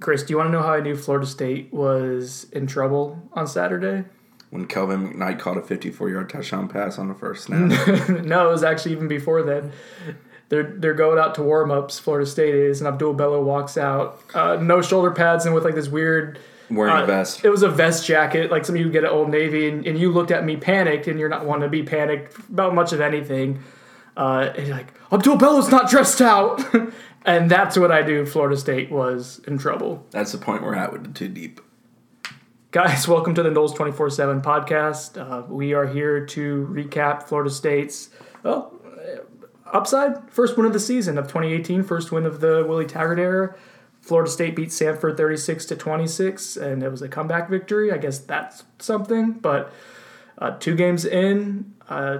Chris, do you want to know how I knew Florida State was in trouble on Saturday? When Kelvin McKnight caught a 54 yard touchdown pass on the first snap. no, it was actually even before then. They're, they're going out to warm ups, Florida State is, and Abdul Bello walks out. Uh, no shoulder pads and with like this weird. Wearing uh, a vest. It was a vest jacket, like some of you get at Old Navy, and, and you looked at me panicked, and you're not wanting to be panicked about much of anything. Uh, and you're like, Abdul Bello's not dressed out. and that's what I knew Florida State was in trouble. That's the point we're at with the too deep. Guys, welcome to the Noles 24 7 podcast. Uh, we are here to recap Florida State's well, uh, upside. First win of the season of 2018, first win of the Willie Taggart era. Florida State beat Samford 36 to 26, and it was a comeback victory. I guess that's something, but uh, two games in, uh,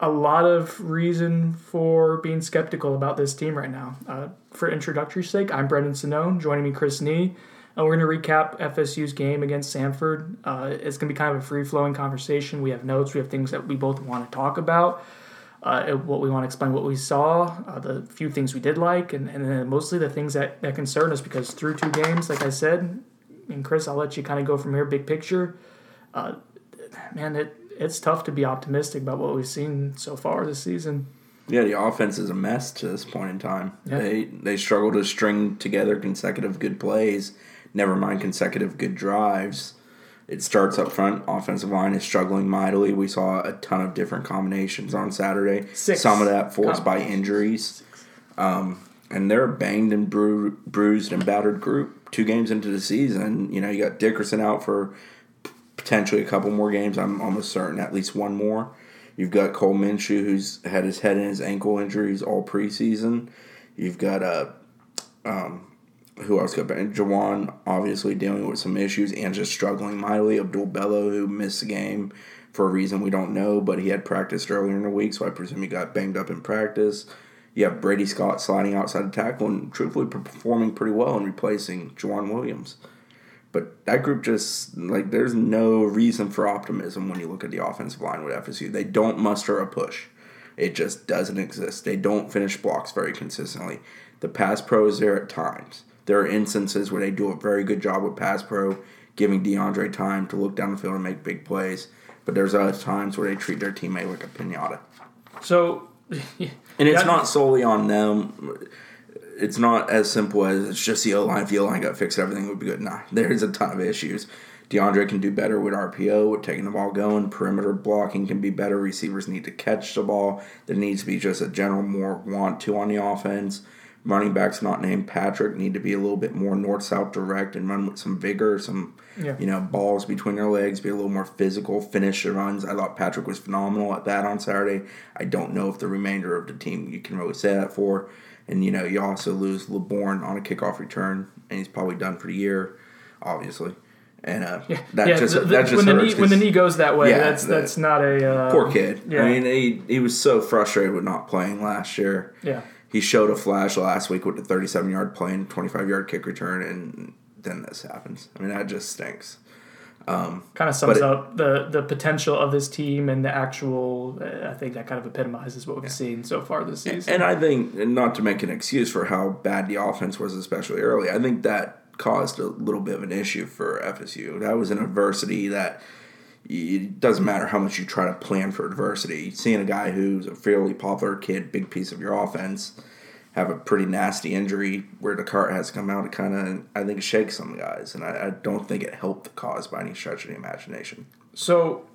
a lot of reason for being skeptical about this team right now. Uh, for introductory sake, I'm Brendan Sonnone. Joining me, Chris Nee. And we're going to recap FSU's game against Samford. Uh, it's going to be kind of a free flowing conversation. We have notes, we have things that we both want to talk about. Uh, what we want to explain what we saw, uh, the few things we did like, and, and mostly the things that, that concern us because through two games, like I said, and Chris, I'll let you kind of go from here, big picture. Uh, man, it, it's tough to be optimistic about what we've seen so far this season. Yeah, the offense is a mess to this point in time. Yeah. They they struggle to string together consecutive good plays, never mind consecutive good drives. It starts up front. Offensive line is struggling mightily. We saw a ton of different combinations on Saturday. Six Some of that forced by injuries. Um, and they're a banged and bru- bruised and battered group. Two games into the season, you know, you got Dickerson out for potentially a couple more games. I'm almost certain at least one more. You've got Cole Minshew, who's had his head and his ankle injuries all preseason. You've got uh, um, who else got back? Jauan obviously dealing with some issues and just struggling mightily. Abdul Bello, who missed the game for a reason we don't know, but he had practiced earlier in the week, so I presume he got banged up in practice. You have Brady Scott sliding outside the tackle and truthfully performing pretty well and replacing Jauan Williams. But that group just like there's no reason for optimism when you look at the offensive line with FSU. They don't muster a push. It just doesn't exist. They don't finish blocks very consistently. The pass pro is there at times. There are instances where they do a very good job with pass pro, giving Deondre time to look down the field and make big plays. But there's other times where they treat their teammate like a pinata. So, And it's not solely on them. It's not as simple as it's just the O line. If the O line got fixed, everything would be good. Nah, there's a ton of issues. Deondre can do better with RPO, with taking the ball going. Perimeter blocking can be better. Receivers need to catch the ball. There needs to be just a general more want to on the offense. Running backs not named Patrick need to be a little bit more north south direct and run with some vigor, some Yeah. you know balls between their legs, be a little more physical, finish the runs. I thought Patrick was phenomenal at that on Saturday. I don't know if the remainder of the team you can really say that for. And you know you also lose Laborn on a kickoff return, and he's probably done for the year, obviously. And uh, that yeah, just the- that just when the knee when the knee goes that way, Yeah, that's that's not a uh, Poor kid. Yeah. I mean, he he was so frustrated with not playing last year. Yeah. He showed a flash last week with the 37 yard play and 25 yard kick return, and then this happens. I mean, that just stinks. Kind of sums up the the potential of this team and the actual. uh, I think that kind of epitomizes what we've seen so far this season. And I think, not to make an excuse for how bad the offense was, especially early, I think that caused a little bit of an issue for FSU. That was an adversity that it doesn't matter how much you try to plan for adversity. Seeing a guy who's a fairly popular kid, big piece of your offense, have a pretty nasty injury where the cart has come out, it kind of, I think, shakes some guys. And I, I don't think it helped the cause by any stretch of the imagination. So,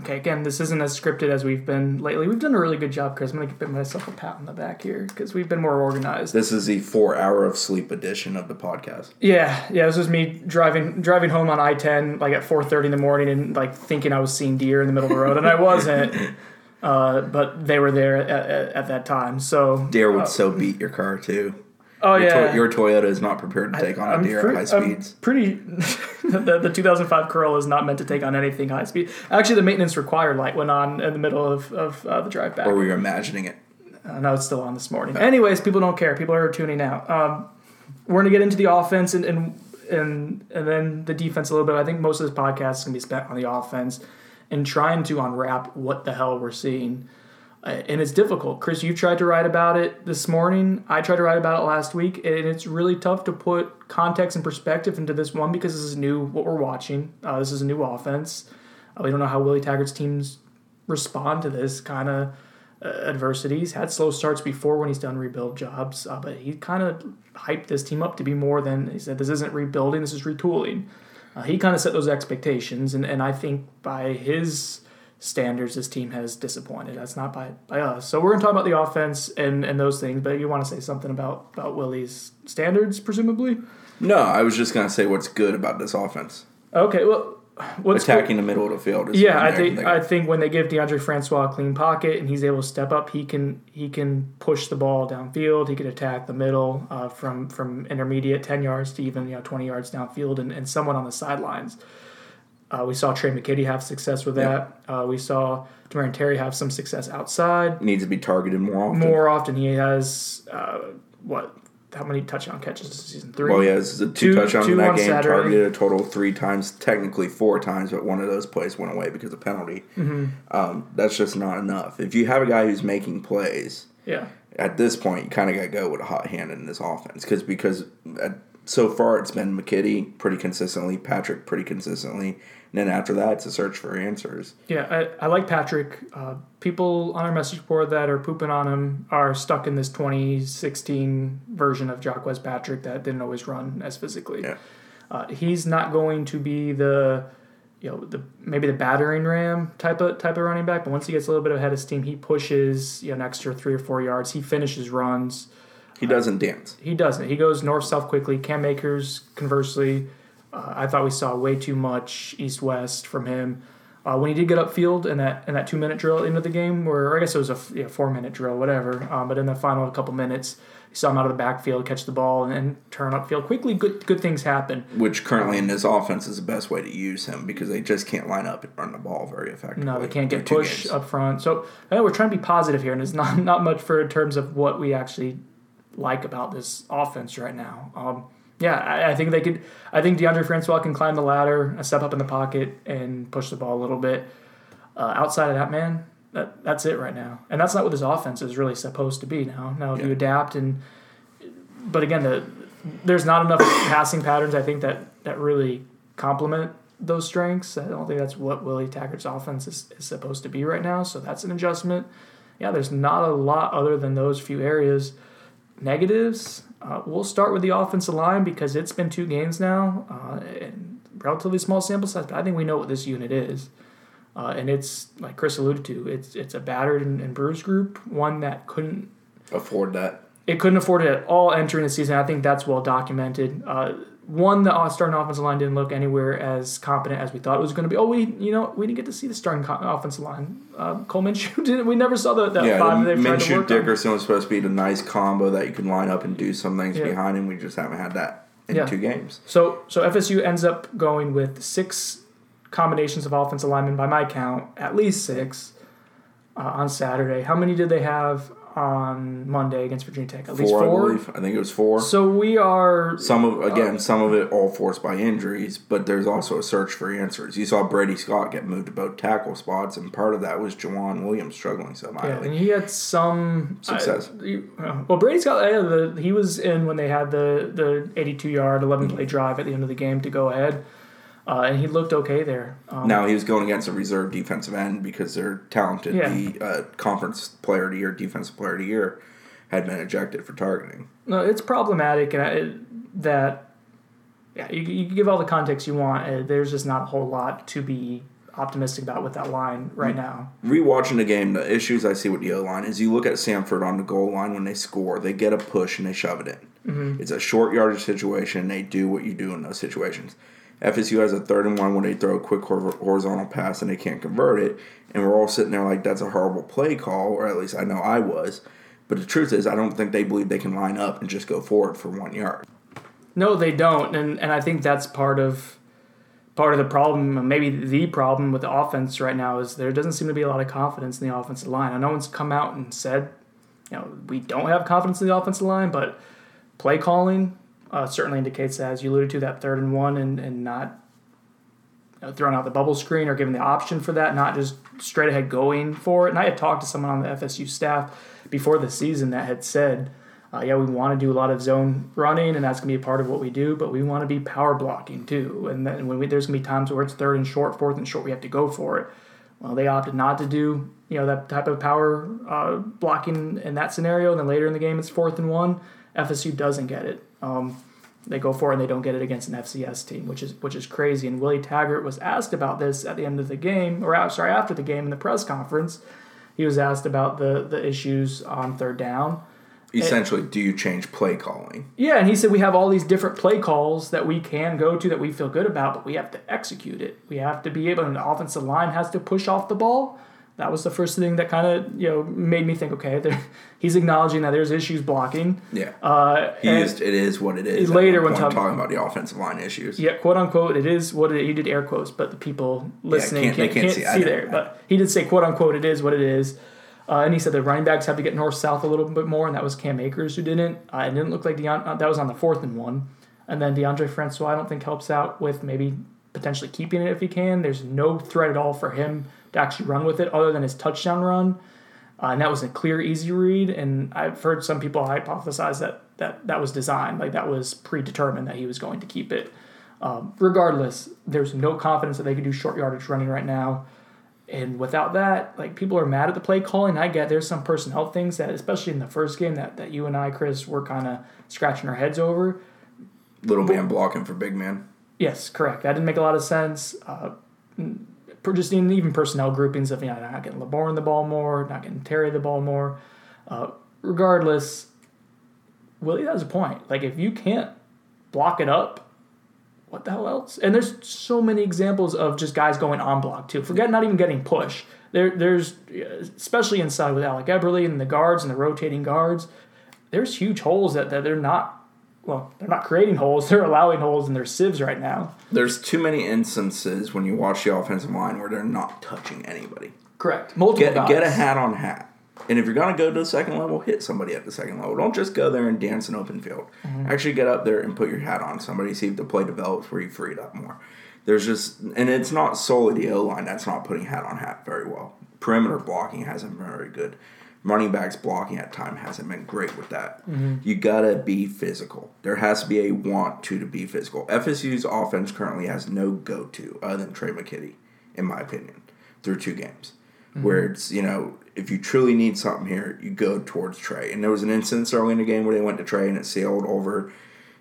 okay, again, this isn't as scripted as we've been lately. We've done a really good job, Chris. I'm gonna give myself a pat on the back here because we've been more organized. This is the four hour of sleep edition of the podcast. Yeah, yeah. This was me driving driving home on I ten like at four thirty in the morning and like thinking I was seeing deer in the middle of the road and I wasn't. Uh, but they were there at, at, at that time. So Deer would so beat your car too. oh Your, yeah, Toy- your Toyota is not prepared to take on a I'm deer at high I'm speeds. pretty. the, the 2005 Corolla is not meant to take on anything high speed. Actually, the maintenance required light went on in the middle of, of uh, the drive back. Or were you imagining it? Uh, no, it's still on this morning. Anyways, people don't care. People are tuning out. Um, we're gonna get into the offense and, and and and then the defense a little bit. I think most of this podcast is gonna be spent on the offense and trying to unwrap what the hell we're seeing. Uh, and it's difficult. Chris, you tried to write about it this morning. I tried to write about it last week, and it's really tough to put context and perspective into this one because this is new. What we're watching, uh, this is a new offense. Uh, we don't know how Willie Taggart's teams respond to this kind of uh, had slow starts before when he's done rebuild jobs, uh, but he kind of hyped this team up to be more than he said. This isn't rebuilding. This is retooling. Uh, he kind of set those expectations, and, and I think by his standards, this team has disappointed. That's not by, by us. So we're going to talk about the offense and, and those things, but you want to say something about, about Willie's standards, presumably? No, I was just going to say what's good about this offense. Okay, well, what's attacking the middle of the field. yeah, I think I think when they give Deondre Francois a clean pocket and he's able to step up, he can he can push the ball downfield. He can attack the middle uh, from from intermediate ten yards to even you know twenty yards downfield and, and someone on the sidelines. Uh, we saw Trey McKitty have success with that. Uh, we saw Tamorrion Terry have some success outside. Needs to be targeted more often. More often, he has uh, what how many touchdown catches in season? Three. Well, he has two, two touchdowns two in that game. Saturday. Targeted a total of three times, technically four times, but one of those plays went away because of penalty. Mm-hmm. Um, that's just not enough. If you have a guy who's making plays, yeah. At this point, you kind of got to go with a hot hand in this offense because because at, so far it's been McKitty pretty consistently, Patrick pretty consistently, and then after that, it's a search for answers. Yeah, I, I like Patrick. Uh, people on our message board that are pooping on him are stuck in this 2016 version of Jacques Patrick that didn't always run as physically. Yeah. Uh, he's not going to be the, you know, the maybe the battering ram type of type of running back, but once he gets a little bit ahead of steam, he pushes you know, an extra three or four yards. He finishes runs. He doesn't dance. He doesn't. He goes north south quickly. Cam Akers, conversely uh, I thought we saw way too much east west from him. Uh, when he did get upfield in that in that two minute drill at the end of the game, or I guess it was a yeah, four minute drill, whatever. Um, but in the final couple minutes, you saw him out of the backfield, catch the ball, and, and, turn upfield quickly. Good good things happen. Which currently in this offense is the best way to use him because they just can't line up and run the ball very effectively. No, they can't get push up front. So we're trying to be positive here, and it's not not much for in terms of what we actually like about this offense right now. Um, yeah, I, I, think they could. I think Deondre Francois can climb the ladder, step up in the pocket, and push the ball a little bit. Uh, outside of that, man, that that's it right now, and that's not what this offense is really supposed to be. Now, now if yeah. you adapt and, but again, the there's not enough passing patterns. I think that that really complement those strengths. I don't think that's what Willie Taggart's offense is, is supposed to be right now. So that's an adjustment. Yeah, there's not a lot other than those few areas. Negatives, uh, we'll start with the offensive line because it's been two games now, uh, and relatively small sample size. But I think we know what this unit is, uh, and it's like Chris alluded to. It's it's a battered and, and bruised group, one that couldn't afford that. It couldn't afford it at all entering the season. I think that's well documented. Uh, one, the starting offensive line didn't look anywhere as competent as we thought it was going to be. Oh, we you know we didn't get to see the starting co- offensive line. Uh, Cole Minshew didn't. We never saw the, that yeah, five the Minshew Dickerson on. was supposed to be the nice combo that you can line up and do some things yeah. behind him. We just haven't had that in yeah. two games. So so FSU ends up going with six combinations of offensive linemen by my count, at least six uh, on Saturday. How many did they have on Monday against Virginia Tech. At four, least four. I, I, think it was four. So we are some of again uh, some of it all forced by injuries, but there's also a search for answers. You saw Brady Scott get moved to both tackle spots, and part of that was Jauan Williams struggling so mightily. Yeah, and he had some success. Uh, well, Brady Scott, yeah, the, he was in when they had the the 82 yard 11 play drive at the end of the game to go ahead. Uh, and he looked okay there. Um, now he was going against a reserve defensive end because they're talented. Yeah. The uh, conference player of the year, defensive player of the year, had been ejected for targeting. No, it's problematic and that yeah, you, you give all the context you want. Uh, there's just not a whole lot to be optimistic about with that line right now. Rewatching the game, the issues I see with the O line is you look at Samford on the goal line when they score, they get a push and they shove it in. Mm-hmm. It's a short yardage situation. They do what you do in those situations. FSU has a third and one when they throw a quick horizontal pass and they can't convert it. And we're all sitting there like, that's a horrible play call, or at least I know I was. But the truth is, I don't think they believe they can line up and just go forward for one yard. No, they don't, and and I think that's part of part of the problem, maybe the problem with the offense right now is there doesn't seem to be a lot of confidence in the offensive line. I know one's come out and said, you know, we don't have confidence in the offensive line, but play calling uh, certainly indicates that, as you alluded to, that third and one and, and not you know, throwing out the bubble screen or giving the option for that, not just straight ahead going for it. And I had talked to someone on the FSU staff before the season that had said, uh, yeah, we want to do a lot of zone running, and that's going to be a part of what we do, but we want to be power blocking too. And then when we, there's going to be times where it's third and short, fourth and short, we have to go for it. Well, they opted not to do you know that type of power uh, blocking in that scenario. And then later in the game, it's fourth and one. FSU doesn't get it. Um, they go for it and they don't get it against an FCS team, which is which is crazy. And Willie Taggart was asked about this at the end of the game, or sorry, after the game in the press conference. He was asked about the the issues on third down. Essentially, do you change play calling? Yeah, and he said we have all these different play calls that we can go to that we feel good about, but we have to execute it. We have to be able, and the offensive line has to push off the ball that was the first thing that kind of you know made me think, okay, there, he's acknowledging that there's issues blocking. Yeah, uh, he is. It is what it is. Later, when talking, about the offensive line issues, yeah, quote unquote, it is what it. He did air quotes, but the people listening yeah, can't, can't, can't, see, see there. But he did say, quote unquote, it is what it is. Uh, and he said the running backs have to get north south a little bit more, and that was Cam Akers who didn't. Uh, it didn't look like Deon- uh, that was on the fourth and one. And then Deondre Francois, I don't think helps out with maybe potentially keeping it if he can. There's no threat at all for him to actually run with it other than his touchdown run. Uh, and that was a clear, easy read. And I've heard some people hypothesize that that, that was designed, like that was predetermined that he was going to keep it. Um, regardless, there's no confidence that they could do short yardage running right now. And without that, like people are mad at the play calling. I get there's some personnel things that, especially in the first game, that, that you and I, Chris, were kind of scratching our heads over. Little man blocking for big man. Yes, correct. That didn't make a lot of sense. Uh, just even personnel groupings of you know not getting Laborn the ball more, not getting Terry the ball more. Uh, regardless, Willie has a point. Like if you can't block it up, what the hell else? And there's so many examples of just guys going on block too. Forget not even getting push. There, there's especially inside with Alec Eberle and the guards and the rotating guards. There's huge holes that, that they're not well, they're not creating holes; they're allowing holes in their sieves right now. There's too many instances when you watch the offensive line where they're not touching anybody. Correct. Multiple get guys. get a hat on hat. And if you're gonna go to the second level, hit somebody at the second level. Don't just go there and dance in open field. Mm-hmm. Actually, get up there and put your hat on somebody. See if the play develops where you free it up more. There's just, and it's not solely the O line that's not putting hat on hat very well. Perimeter blocking hasn't been very good running backs blocking at time hasn't been great with that. Mm-hmm. You gotta be physical. There has to be a want to to be physical. FSU's offense currently has no go to other than Trey McKitty, in my opinion, through two games. Mm-hmm. Where it's, you know, if you truly need something here, you go towards Trey. And there was an instance early in the game where they went to Trey and it sailed over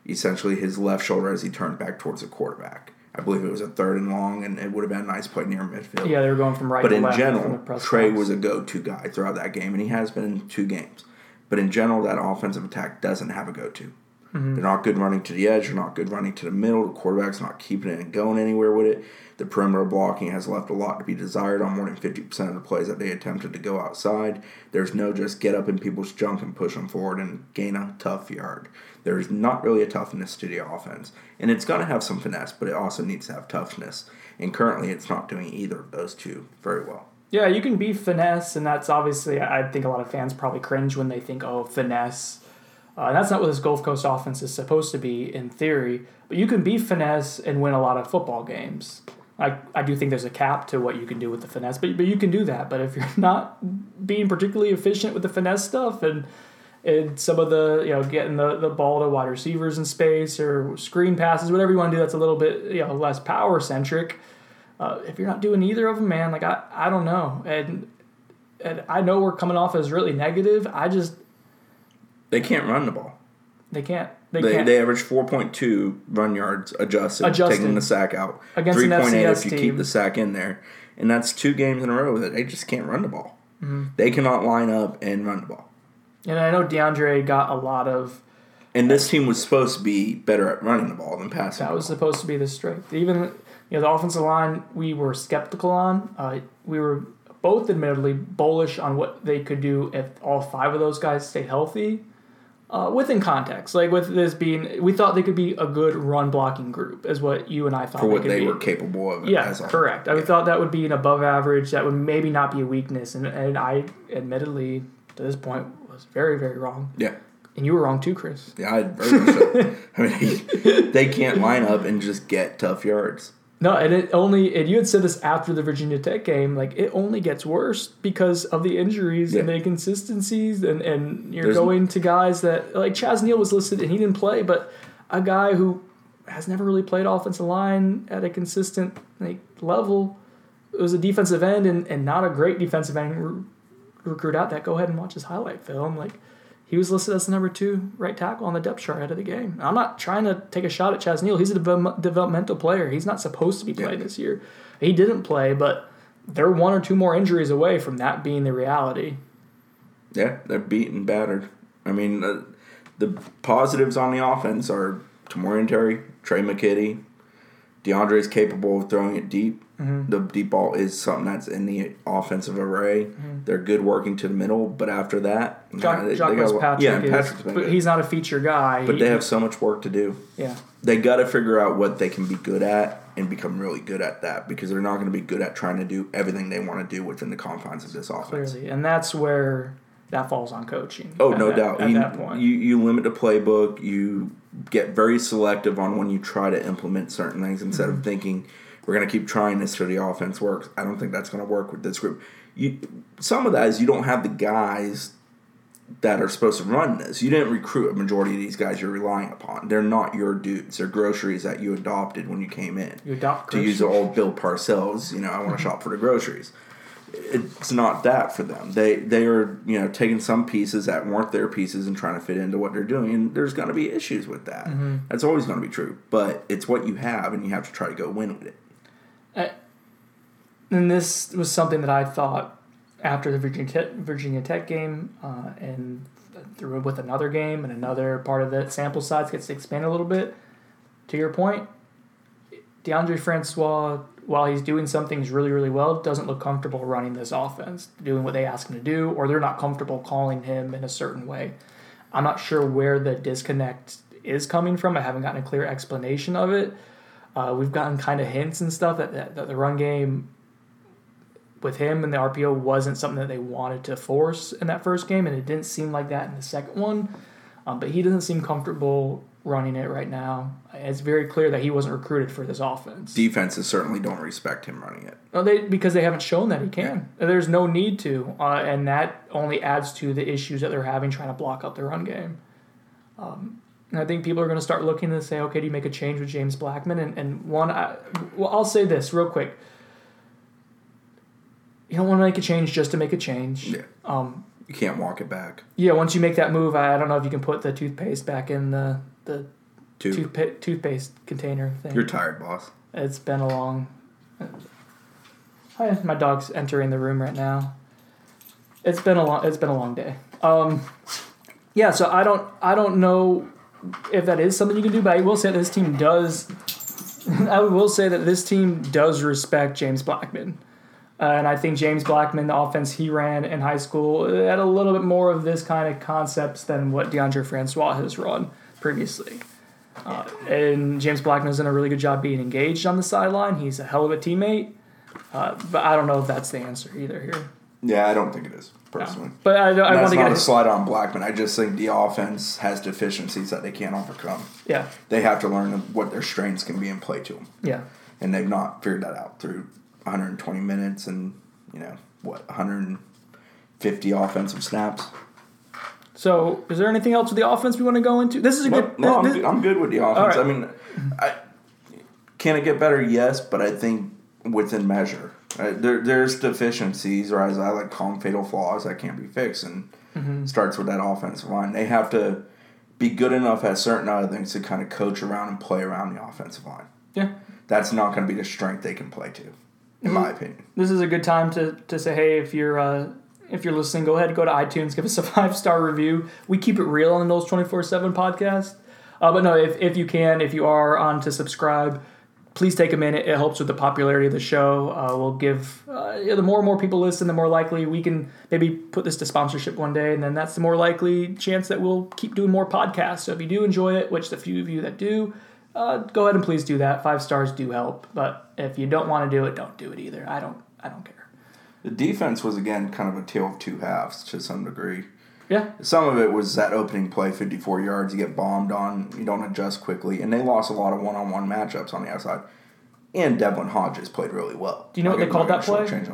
essentially his left shoulder as he turned back towards the quarterback. I believe it was a third and long, and it would have been a nice play near midfield. Yeah, they were going from right. To left. But in general, Tre was a go-to guy throughout that game, and he has been in two games. But in general, that offensive attack doesn't have a go-to. Mm-hmm. They're not good running to the edge. They're not good running to the middle. The quarterback's not keeping it and going anywhere with it. The perimeter blocking has left a lot to be desired on more than 50% of the plays that they attempted to go outside. There's no just get up in people's junk and push them forward and gain a tough yard. There's not really a toughness to the offense. And it's going to have some finesse, but it also needs to have toughness. And currently, it's not doing either of those two very well. Yeah, you can be finesse, and that's obviously, I think a lot of fans probably cringe when they think, oh, finesse. Uh, that's not what this Gulf Coast offense is supposed to be in theory. But you can be finesse and win a lot of football games. I, I do think there's a cap to what you can do with the finesse, but, but you can do that. But if you're not being particularly efficient with the finesse stuff and and some of the you know getting the, the ball to wide receivers in space or screen passes, whatever you want to do that's a little bit you know less power centric. Uh, if you're not doing either of them, man, like I, I don't know, and and I know we're coming off as really negative. I just they can't run the ball. They can't. They, they, can't. they average four point two run yards adjusted, adjusted, taking the sack out. Against three point eight if you team. keep the sack in there, and that's two games in a row that they just can't run the ball. Mm-hmm. They cannot line up and run the ball. And I know Deondre got a lot of. And this team was supposed to be better at running the ball than passing. That was supposed to be the strength. Even you know the offensive line we were skeptical on. Uh, we were both admittedly bullish on what they could do if all five of those guys stayed healthy. Uh, within context, like with this being, we thought they could be a good run blocking group, is what you and I thought for what they, they be. were capable of. Yeah, correct. I thought that would be an above average. That would maybe not be a weakness, and and I admittedly to this point was very, very wrong. Yeah. And you were wrong too, Chris. Yeah, I so. I mean, they can't line up and just get tough yards. No, and it only and you had said this after the Virginia Tech game, like it only gets worse because of the injuries and the Yeah. inconsistencies and, and you're There's- going to guys that like Chaz Neal was listed and he didn't play, but a guy who has never really played offensive line at a consistent like level. It was a defensive end and, and not a great defensive end recruit out that. Go ahead and watch his highlight film. Like he was listed as the number two right tackle on the depth chart ahead of the game. I'm not trying to take a shot at Chaz Neal. He's a devel- developmental player. He's not supposed to be playing Yeah. this year. He didn't play, but they're one or two more injuries away from that being the reality. Yeah, they're beaten, battered. I mean, uh, the positives on the offense are Tamorrion Terry, Trey McKitty. Deondre is capable of throwing it deep. Mm-hmm. The deep ball is something that's in the offensive array. They're good working to the middle, but after that, Jock, nah, they- they got- Patrick yeah, is, Patrick's been but good. he's not a feature guy. but He- they have so much work to do. yeah. They got to figure out what they can be good at and become really good at that because they're not going to be good at trying to do everything they want to do within the confines of this offense. clearly, and that's where that falls on coaching. Oh, no that- doubt. At you, that point, you you limit the playbook. You get very selective on when you try to implement certain things instead Mm-hmm. of thinking we're going to keep trying this till the offense works. I don't think that's going to work with this group. You some of that is you don't have the guys that are supposed to run this. You didn't recruit a majority of these guys you're relying upon. They're not your dudes. They're groceries that you adopted when you came in. you adopt to use the old Bill Parcells, you know, I want to shop for the groceries. It's not that for them. They they are you know taking some pieces that weren't their pieces and trying to fit into what they're doing, and there's going to be issues with that. Mm-hmm. That's always going to be true. But it's what you have, and you have to try to go win with it. And this was something that I thought after the Virginia Tech, Virginia Tech game, uh, and through with another game and another part of that sample size gets to expand a little bit. To your point, Deondre Francois, while he's doing some things really, really well, doesn't look comfortable running this offense, doing what they ask him to do, or they're not comfortable calling him in a certain way. I'm not sure where the disconnect is coming from. I haven't gotten a clear explanation of it. Uh, we've gotten kind of hints and stuff that, that, that the run game with him and the RPO wasn't something that they wanted to force in that first game, and it didn't seem like that in the second one. Um, but he doesn't seem comfortable running it right now. It's very clear that he wasn't recruited for this offense. Defenses certainly don't respect him running it. No, they because they haven't shown that he can. There's no need to, uh, and that only adds to the issues that they're having trying to block up the run game. Um, and I think people are going to start looking and say, okay, do you make a change with James Blackman? And and one, I, well, I'll say this real quick. You don't want to make a change just to make a change. Yeah. Um, You can't walk it back. yeah, once you make that move, I, I don't know if you can put the toothpaste back in the the Two. toothpa- toothpaste container thing. You're tired, boss. It's been a long. Hi, my dog's entering the room right now. It's been a long. It's been a long day. Um, yeah. So I don't. I don't know if that is something you can do, but I will say this team does. I will say that this team does respect James Blackman. Uh, and I think James Blackman, the offense he ran in high school, had a little bit more of this kind of concepts than what Deondre Francois has run previously. Uh, and James Blackman's done a really good job being engaged on the sideline. He's a hell of a teammate. Uh, but I don't know if that's the answer either here. Yeah, I don't think it is personally. But I, I want That's to not get a slide on Blackman. I just think the offense has deficiencies that they can't overcome. Yeah, They have to learn what their strengths can be and play to them. yeah. and they've not figured that out through 120 minutes and you know what 150 offensive snaps. So, is there anything else with the offense we want to go into? This is a No, good. no, I'm, good, I'm good with the offense. right. I mean, I, can it get better? Yes, but I think within measure. Uh, there, there's deficiencies, or as I like call them, fatal flaws that can't be fixed, and Mm-hmm. starts with that offensive line. They have to be good enough at certain other things to kind of coach around and play around the offensive line. yeah. That's not going to be the strength they can play to, in my opinion. this is a good time to, to say, hey, if you're uh, if you're listening, go ahead, go to iTunes, give us a five star review. We keep it real on the Noles twenty four seven podcast. Uh, but no, if, if you can, if you are on to subscribe, please take a minute. It helps with the popularity of the show. Uh, we'll give uh, the more and more people listen, the more likely we can maybe put this to sponsorship one day, and then that's the more likely chance that we'll keep doing more podcasts. So if you do enjoy it, which the few of you that do, uh, go ahead and please do that. Five stars do help, but if you don't want to do it, don't do it either. I don't. I don't care. The defense was again kind of a tale of two halves to some degree. Yeah, Some of it was that opening play, 54 yards, you get bombed on, you don't adjust quickly, and they lost a lot of one on one matchups on the outside. and Devlin Hodges played really well. Do you know what they called that play? Change.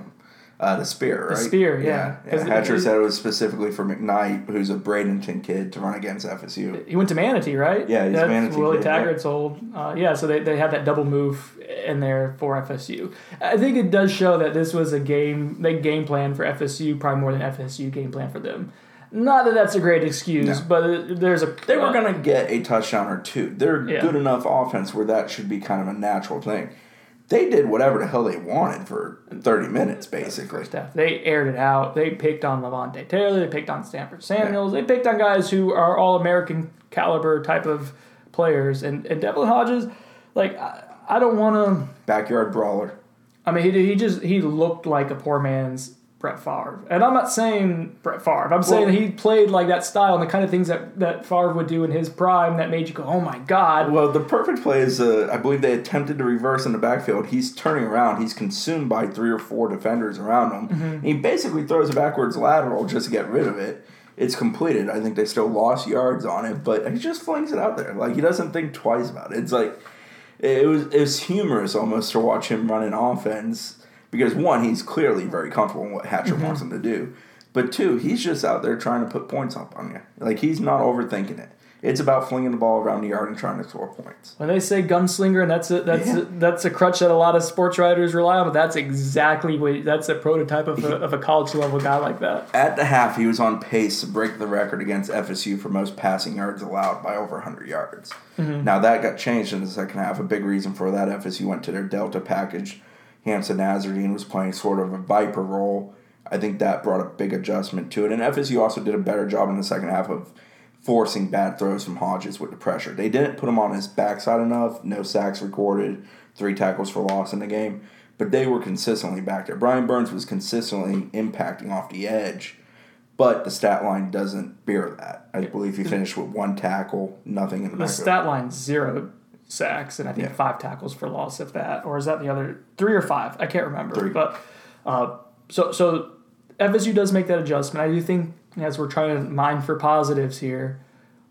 Uh, the spear, right? The spear, yeah. yeah. 'Cause Hatcher said it was specifically for McKnight, who's a Bradenton kid, to run against FSU. He went to Manatee, right? Yeah, he's That's Manatee Willie kid, yeah. Taggart's old. Uh, yeah, so they, they had that double move in there for FSU. I think it does show that this was a game, they game plan for FSU, probably more than FSU game plan for them. Not that that's a great excuse, No. but there's a. They were uh, going to get a touchdown or two. They're Yeah. good enough offense where that should be kind of a natural thing. They did whatever the hell they wanted for 30 minutes, basically. half. They aired it out. They picked on Levonta Taylor. They picked on Stanford Samuels. They picked on guys who are all American caliber type of players. And, and Devlin Hodges, like, I, I don't want to. Backyard brawler. I mean, he, he just he looked like a poor man's Brett Favre, and I'm not saying Brett Favre. I'm saying he played like that style and the kind of things that that Favre would do in his prime that made you go, "Oh my God!" Well, the perfect play is uh, I believe they attempted to reverse in the backfield. He's turning around. He's consumed by three or four defenders around him. Mm-hmm. He basically throws a backwards lateral just to get rid of it. It's completed. I think they still lost yards on it, but he just flings it out there. Like he doesn't think twice about it. It's like it was it was humorous almost to watch him run an offense because one, he's clearly very comfortable in what Hatcher mm-hmm. wants him to do. But two, he's just out there trying to put points up on you. Like he's not overthinking it. It's about flinging the ball around the yard and trying to score points. When they say gunslinger, and that's a, that's Yeah. a, that's a crutch that a lot of sports writers rely on, but that's exactly what that's a prototype of a, of a college level guy like that. At the half, he was on pace to break the record against FSU for most passing yards allowed by over 100 yards. Mm-hmm. Now, that got changed in the second half. A big reason for that, FSU went to their Delta package. Hamsah Nasirildeen was playing sort of a Viper role. I think that brought a big adjustment to it. And FSU also did a better job in the second half of forcing bad throws from Hodges with the pressure. They didn't put him on his backside enough. No sacks recorded, three tackles for loss in the game. But they were consistently back there. Brian Burns was consistently impacting off the edge, but the stat line doesn't bear that. I believe he finished with one tackle, nothing in the middle. The stat line zero sacks and I think Yeah. five tackles for loss, if that, or is that the other three or five? I can't remember. Three. But uh, so so FSU does make that adjustment. I do think as we're trying to mine for positives here.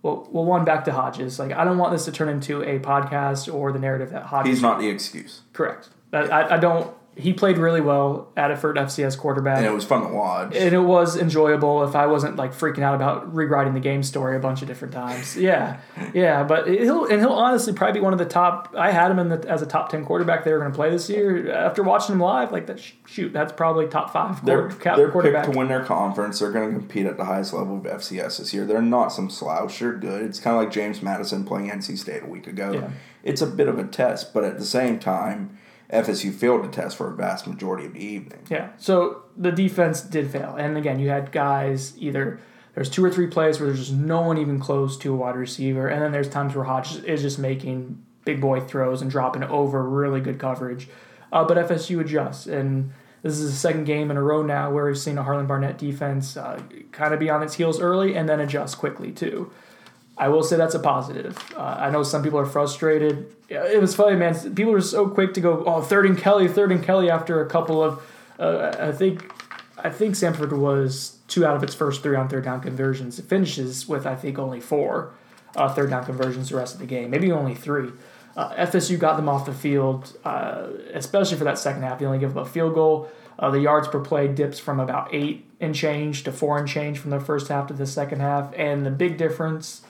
Well, well, one back to Hodges. Like I don't want this to turn into a podcast or the narrative that Hodges He's not the excuse. correct. That I, I don't. He played really well at it for an FCS quarterback. And it was fun to watch. and it was enjoyable if I wasn't like freaking out about rewriting the game story a bunch of different times. Yeah, yeah, but he'll and he'll honestly probably be one of the top. I had him in the, as a top ten quarterback they were going to play this year. After watching him live, like that, shoot, that's probably top five They're, quarter, they're quarterback. picked to win their conference. They're going to compete at the highest level of FCS this year. They're not some slouch. They're good. It's kind of like James Madison playing NC State a week ago. Yeah. It's a bit of a test, but at the same time, FSU failed to test for a vast majority of the evening. Yeah. So the defense did fail. And again, you had guys either there's two or three plays where there's just no one even close to a wide receiver, and then there's times where Hodges is just making big boy throws and dropping over really good coverage. Uh, but FSU adjusts, and this is the second game in a row now where we've seen a Harlan Barnett defense uh, kind of be on its heels early and then adjust quickly too. I will say that's a positive. Uh, I know some people are frustrated. It was funny, man. People were so quick to go, "Oh, third and Kelly, third and Kelly." After a couple of, uh, I think, I think Samford was two out of its first three on third down conversions. It finishes with I think only four uh, third down conversions the rest of the game, maybe only three. Uh, FSU got them off the field, uh, especially for that second half. They only give up a field goal. Uh, the yards per play dips from about eight and change to four and change from the first half to the second half, and the big difference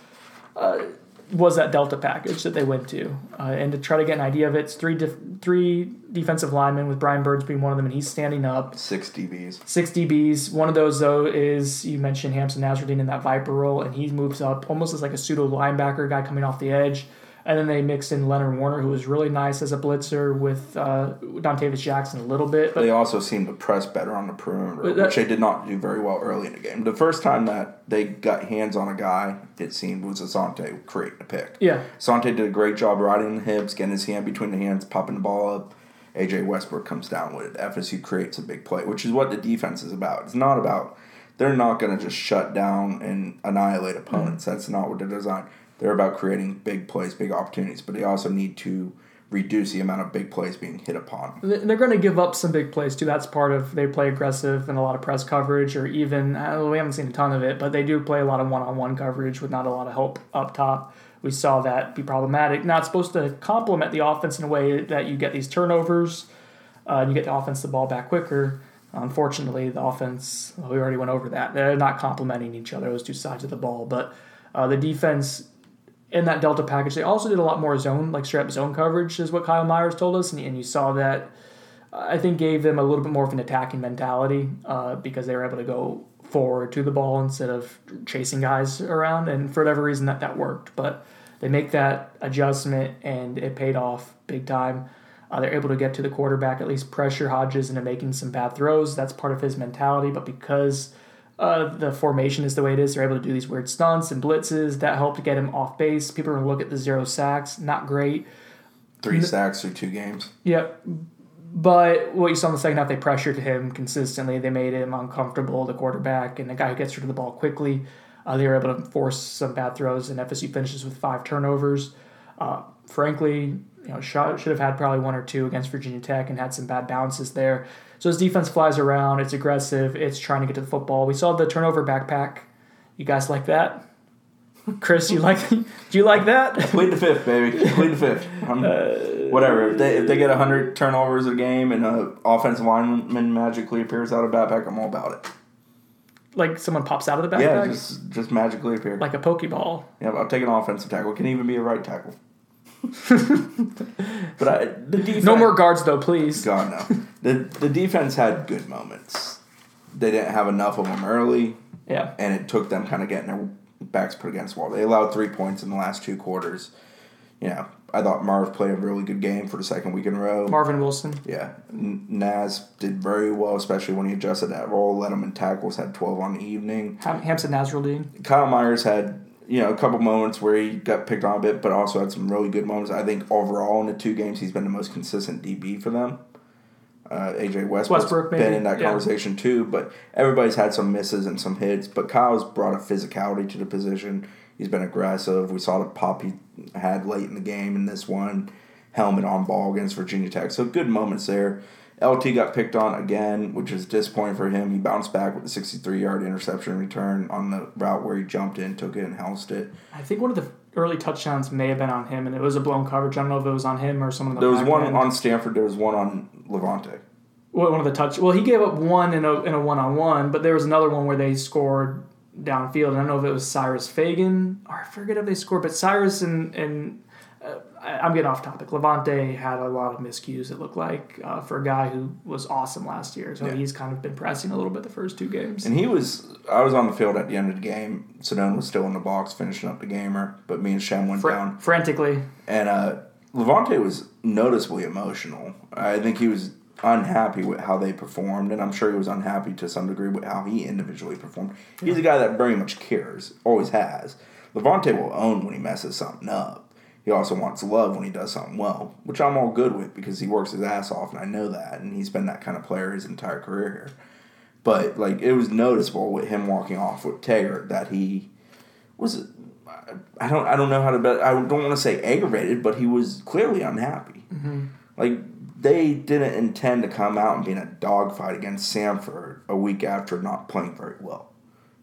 was that Delta package that they went to, uh, and to try to get an idea of it, it's three def- three defensive linemen with Brian Burns being one of them, and he's standing up. Six DBs. Six DBs. One of those though is you mentioned Hamsah Nasirildeen in that Viper role, and he moves up almost as like a pseudo linebacker guy coming off the edge. And then they mixed in Leonard Warner, who was really nice as a blitzer with uh, Dontavious Jackson a little bit. But They also seemed to press better on the perimeter, that- which they did not do very well early in the game. The first time that they got hands on a guy, it seemed, was Asante creating a pick. yeah, Asante did a great job riding the hips, getting his hand between the hands, popping the ball up. AJ Westbrook comes down with it. FSU creates a big play, which is what the defense is about. It's not about they're not going to just shut down and annihilate opponents. That's not what they're designed. They're about creating big plays, big opportunities, but they also need to reduce the amount of big plays being hit upon. they're going to give up some big plays too. That's part of they play aggressive and a lot of press coverage, or even uh, we haven't seen a ton of it, but they do play a lot of one-on-one coverage with not a lot of help up top. we saw that be problematic. Now it's supposed to complement the offense in a way that you get these turnovers, uh, and you get the offense the ball back quicker. Unfortunately, the offense, well, we already went over that. They're not complementing each other, those two sides of the ball. But uh, the defense in that Delta package, they also did a lot more zone, like straight up zone coverage, is what Kyle Myers told us. And, and you saw that, I think, gave them a little bit more of an attacking mentality uh, because they were able to go forward to the ball instead of chasing guys around. And for whatever reason, that, that worked. But they make that adjustment, and it paid off big time. Uh, they're able to get to the quarterback, at least pressure Hodges into making some bad throws. That's part of his mentality. But because uh, the formation is the way it is, they're able to do these weird stunts and blitzes that help to get him off base. People are going to look at the zero sacks, not great. Three sacks through two games. Yep. But what you saw in the second half, they pressured him consistently. They made him uncomfortable, the quarterback, and the guy who gets rid of the ball quickly. Uh, they were able to force some bad throws, and FSU finishes with five turnovers. Uh, frankly, you know, should have had probably one or two against Virginia Tech and had some bad bounces there. So his defense flies around. It's aggressive. It's trying to get to the football. We saw the turnover backpack. You guys like that? Chris, you like? do you like that? Plead the fifth, baby. Plead the fifth. Uh, whatever. If they if they get hundred turnovers a game and an offensive lineman magically appears out of backpack, I'm all about it. Like someone pops out of the backpack. Yeah, just just magically appear. Like a pokeball. Yeah, I'll take an offensive tackle. It can even be a right tackle. but I, the defense. No more guards though, please. God no. the The defense had good moments. They didn't have enough of them early. Yeah. And it took them kind of getting their backs put against the wall. They allowed three points in the last two quarters. You know, I thought Marv played a really good game for the second week in a row. Marvin Wilson. Yeah. Naz did very well, especially when he adjusted that role, Let him in tackles, had 12 on the evening. Hamsah Nasirildeen. Kyle Myers had you know, a couple moments where he got picked on a bit, but also had some really good moments. I think overall in the two games, he's been the most consistent DB for them. Uh, AJ Westbrook's Westbrook, been maybe. in that Yeah. conversation too, but everybody's had some misses and some hits. But Kyle's brought a physicality to the position. He's been aggressive. We saw the pop he had late in the game in this one, helmet on ball against Virginia Tech. So good moments there. LT got picked on again, which is disappointing for him. He bounced back with a 63 yard interception return on the route where he jumped in, took it, and housed it. I think one of the early touchdowns may have been on him, and it was a blown coverage. I don't know if it was on him or someone. the There was one end. on Stanford, there was one on Levonta. Well, one of the touch. Well, he gave up one in a in a one on one, but there was another one where they scored downfield. And I don't know if it was Cyrus Fagan or I forget if they scored, but Cyrus and and I'm getting off topic. Levonta had a lot of miscues. It looked like uh, for a guy who was awesome last year, so Yeah. he's kind of been pressing a little bit the first two games. And he was, I was on the field at the end of the game. Sedone was still in the box finishing up the gamer, but me and Shem went Fra- down. frantically, And uh, Levonta was noticeably emotional. I think he was unhappy with how they performed, and I'm sure he was unhappy to some degree with how he individually performed. He's a guy that very much cares, always has. Levonta will own when he messes something up. He also wants love when he does something well, which I'm all good with because he works his ass off, and I know that, and he's been that kind of player his entire career here. But like it was noticeable with him walking off with Taggart that he was I don't I don't know how to bet I don't want to say aggravated, but he was clearly unhappy. Mm-hmm. Like they didn't intend to come out and be in a dogfight against Samford a week after not playing very well.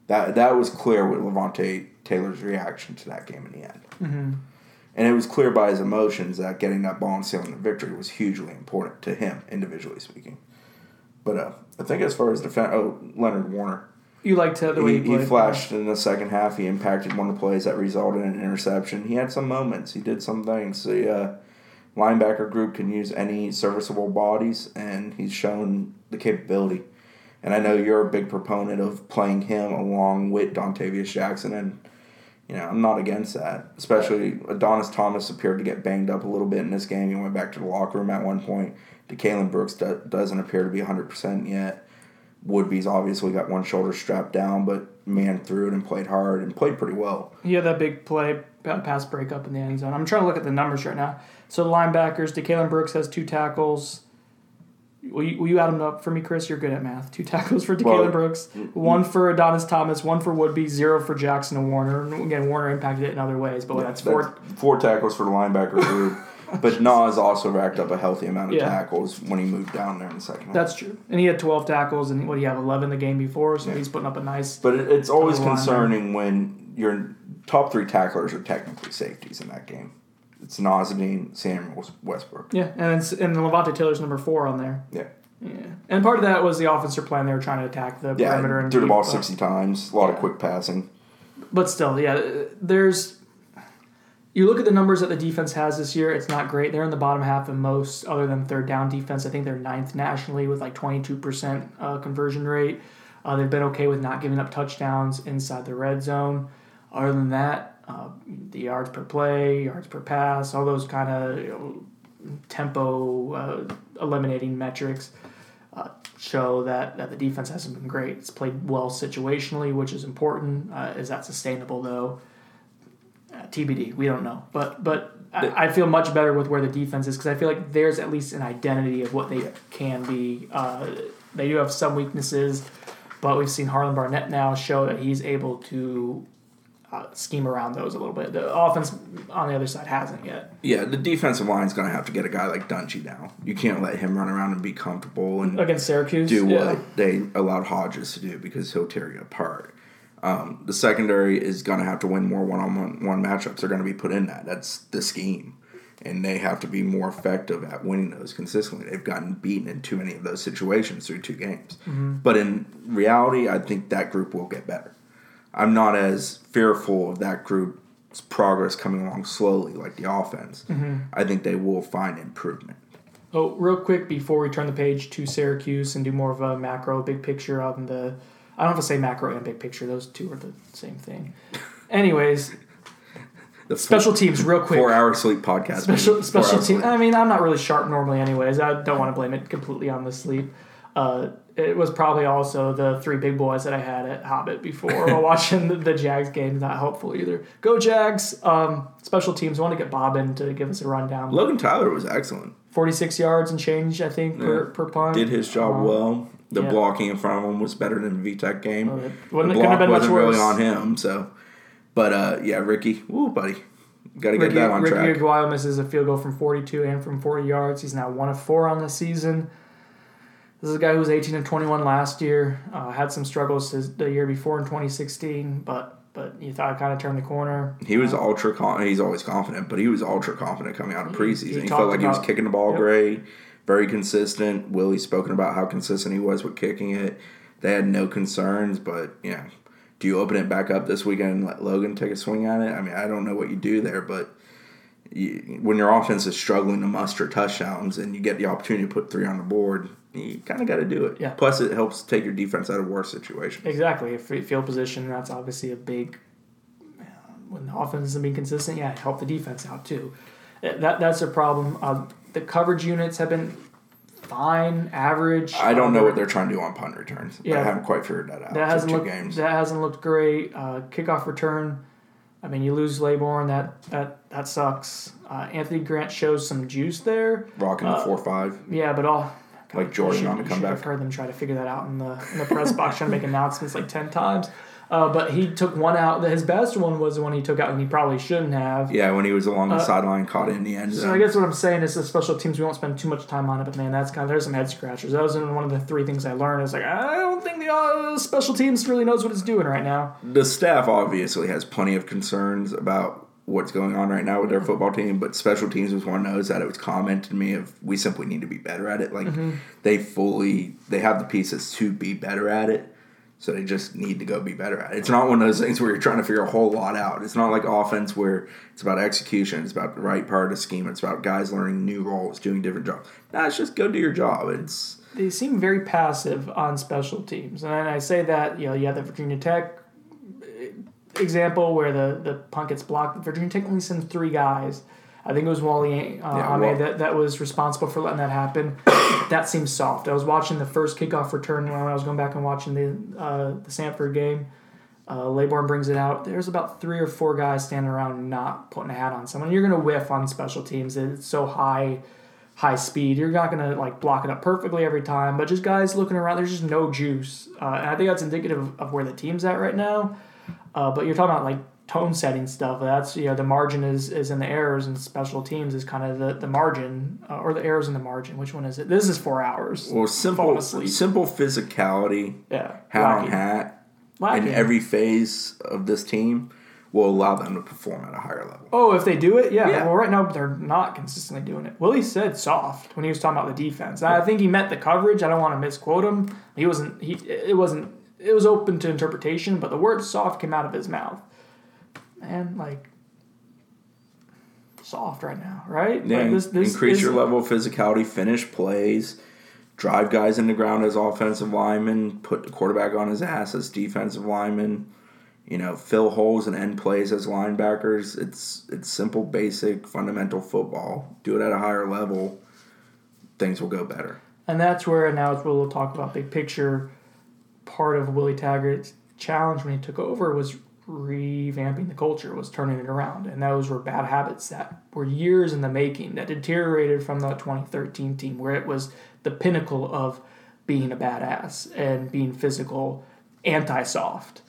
That that was clear with Levonta Taylor's reaction to that game in the end. Mm-hmm. And it was clear by his emotions that getting that ball and sealing the victory was hugely important to him, individually speaking. But uh, I think as far as defense, oh Leonard Warner, you liked the way he, he, he flashed in the second half. He impacted one of the plays that resulted in an interception. He had some moments. He did some things. The uh, linebacker group can use any serviceable bodies, and he's shown the capability. And I know you're a big proponent of playing him along with Dontavious Jackson, and you know I'm not against that. Especially Adonis Thomas appeared to get banged up a little bit in this game. He went back to the locker room at one point. DeCalon Brooks do- doesn't appear to be 100% yet. Woodby's obviously got one shoulder strapped down, but man through it and played hard and played pretty well. Yeah, that big play, pa- pass breakup in the end zone. I'm trying to look at the numbers right now. So the linebackers, DeCalon Brooks has two tackles. Will you, will you add them up for me, Chris? You're good at math. Two tackles for DeCalon Well, Brooks, mm, mm. one for Adonis Thomas, one for Woodby, zero for Jackson and Warner. And again, Warner impacted it in other ways, but that's four. four tackles for the linebacker group. but Nas also racked up a healthy amount of Yeah. tackles when he moved down there in the second half. That's true. And he had 12 tackles, and what do you have, 11 the game before, so he's putting up a nice. But it, it's always concerning when your top three tacklers are technically safeties in that game. It's Nasirildeen, Samuels, Westbrook. Yeah, and it's, and Levonta Taylor's number four on there. Yeah. Yeah, and part of that was the offensive plan. They were trying to attack the Yeah, perimeter and threw the ball 60 times, a lot of quick passing. But still, yeah, there's. You look at the numbers that the defense has this year, it's not great. They're in the bottom half of most, other than third down defense. I think they're ninth nationally with like 22% uh, conversion rate. Uh, they've been okay with not giving up touchdowns inside the red zone. Other than that, uh, the yards per play, yards per pass, all those kind of you know, tempo uh, eliminating metrics uh, show that, that the defense hasn't been great. It's played well situationally, which is important. Uh, is that sustainable though? Uh, TBD. We don't know. But but I, I feel much better with where the defense is because I feel like there's at least an identity of what they can be. Uh, they do have some weaknesses, but we've seen Harlon Barnett now show that he's able to. Uh, scheme around those a little bit. The offense on the other side hasn't yet. Yeah, the defensive line's going to have to get a guy like Dungey now. You can't let him run around and be comfortable and Against Syracuse, do yeah. what they allowed Hodges to do because he'll tear you apart. Um, the secondary is going to have to win more one-on-one one matchups. They're going to be put in that. That's the scheme, and they have to be more effective at winning those consistently. They've gotten beaten in too many of those situations through two games. But in reality, I think that group will get better. I'm not as fearful of that group's progress coming along slowly like the offense. I think they will find improvement. Oh, real quick before we turn the page to Syracuse and do more of a macro, big picture on the. I don't have to say macro and big picture; those two are the same thing. Anyways, The special teams, real quick. four-hour sleep podcast. Special Four special team. sleep. I mean, I'm not really sharp normally, anyways. I don't want to blame it completely on the sleep. Uh, it was probably also the three big boys that I had at Hobbit before while watching the, the Jags game. Not helpful either. Go Jags! Um, special teams. want to get Bob in to give us a rundown. Logan Tyler was excellent. 46 yards and change, I think, per, per punt. Did his job Um, well. The yeah. blocking in front of him was better than the VTech game. Oh, it the block have been wasn't really on him. So, but uh, yeah, Ricky, ooh, buddy, got to get Ricky, that on Ricky track. Aguayo misses a field goal from 42 and from 40 yards. He's now one of four on the season. This is a guy who was 18 and 21 last year. Uh, had some struggles his, the year before in 2016, but but you thought kind of turned the corner. He was ultra confident. He's always confident, but he was ultra confident coming out of preseason. he He, talked felt like he was kicking the ball Yep. great, very consistent. Willie's spoken about how consistent he was with kicking it. They had no concerns, but yeah. Do you open it back up this weekend and let Logan take a swing at it? I mean, I don't know what you do there, but you, when your offense is struggling to muster touchdowns and you get the opportunity to put three on the board, you kind of got to do it. Yeah. Plus, it helps take your defense out of worse situations. Exactly. If field position, that's obviously a big. When the offense isn't being consistent, yeah, it helped the defense out too. That that's a problem. Uh, the coverage units have been fine, average. I don't know what they're trying to do on punt returns. Yeah, I haven't quite figured that out. That hasn't two looked. games. That hasn't looked great. Uh, kickoff return. I mean, you lose Laborn. That that that sucks. Uh, Anthony Grant shows some juice there. Rocking the Uh, four five. Yeah, but all. Like Jordan should- on the comeback. have heard them try to figure that out in the in the press box, trying to make announcements like ten times. Uh, but he took one out. His best one was the one he took out, and he probably shouldn't have. Yeah, when he was along the Uh, sideline, caught it in the end So zone. I guess what I'm saying is the special teams we won't spend too much time on it, but man, that's kind of there's some head scratchers. That was one of the three things I learned. Is like I don't think the uh, special teams really knows what it's doing right now. the staff obviously has plenty of concerns about what's going on right now with their football team, but special teams was one of those that it was commented to me of we simply need to be better at it. Like Mm-hmm. they fully they have the pieces to be better at it. So they just need to go be better at it. It's not one of those things where you're trying to figure a whole lot out. It's not like offense where it's about execution. It's about the right part of the scheme. It's about guys learning new roles, doing different jobs. Nah, it's just go do your job. It's They seem very passive on special teams, and I say that you know you have the Virginia Tech example where the the punt gets blocked. Virginia Tech only sends three guys. I think it was Wally uh, Yeah, Ame Wal- that, that was responsible for letting that happen. that seems soft. I was watching the first kickoff return when I was going back and watching the uh, the Samford game. Uh, Laborn brings it out. There's about three or four guys standing around not putting a hat on someone. You're going to whiff on special teams. It's so high, high speed. You're not going to like block it up perfectly every time. But just guys looking around. There's just no juice. Uh, and I think that's indicative of where the team's at right now. Uh, but you're talking about like tone setting stuff. That's you know the margin is is in the errors and special teams is kind of the the margin uh, or the errors in the margin. Which one is it? This is four hours. well simple simple physicality, Yeah, hat on hat, Wacky. in every phase of this team will allow them to perform at a higher level. Oh, if they do it, yeah. Yeah. Well, right now they're not consistently doing it. Willie said soft when he was talking about the defense. I think he meant the coverage. I don't want to misquote him. He wasn't. He it wasn't. It was open to interpretation, but the word soft came out of his mouth. Man, like soft right now, right? Yeah, Like, increase is- your level of physicality, finish plays, drive guys in the ground as offensive linemen, put the quarterback on his ass as defensive linemen. You know, fill holes and end plays as linebackers. It's it's simple, basic, fundamental football. Do it at a higher level, things will go better. And that's where now we'll talk about big picture. Part of Willie Taggart's challenge when he took over was revamping the culture, was turning it around, and those were bad habits that were years in the making that deteriorated from the 2013 team, where it was the pinnacle of being a badass and being physical, anti-soft,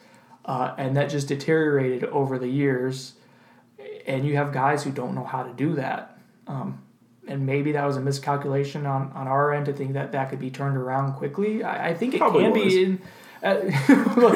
uh, and that just deteriorated over the years. And you have guys who don't know how to do that. Um, and maybe that was a miscalculation on, on our end to think that that could be turned around quickly. I, I think it Probably can was. be. In, uh, well,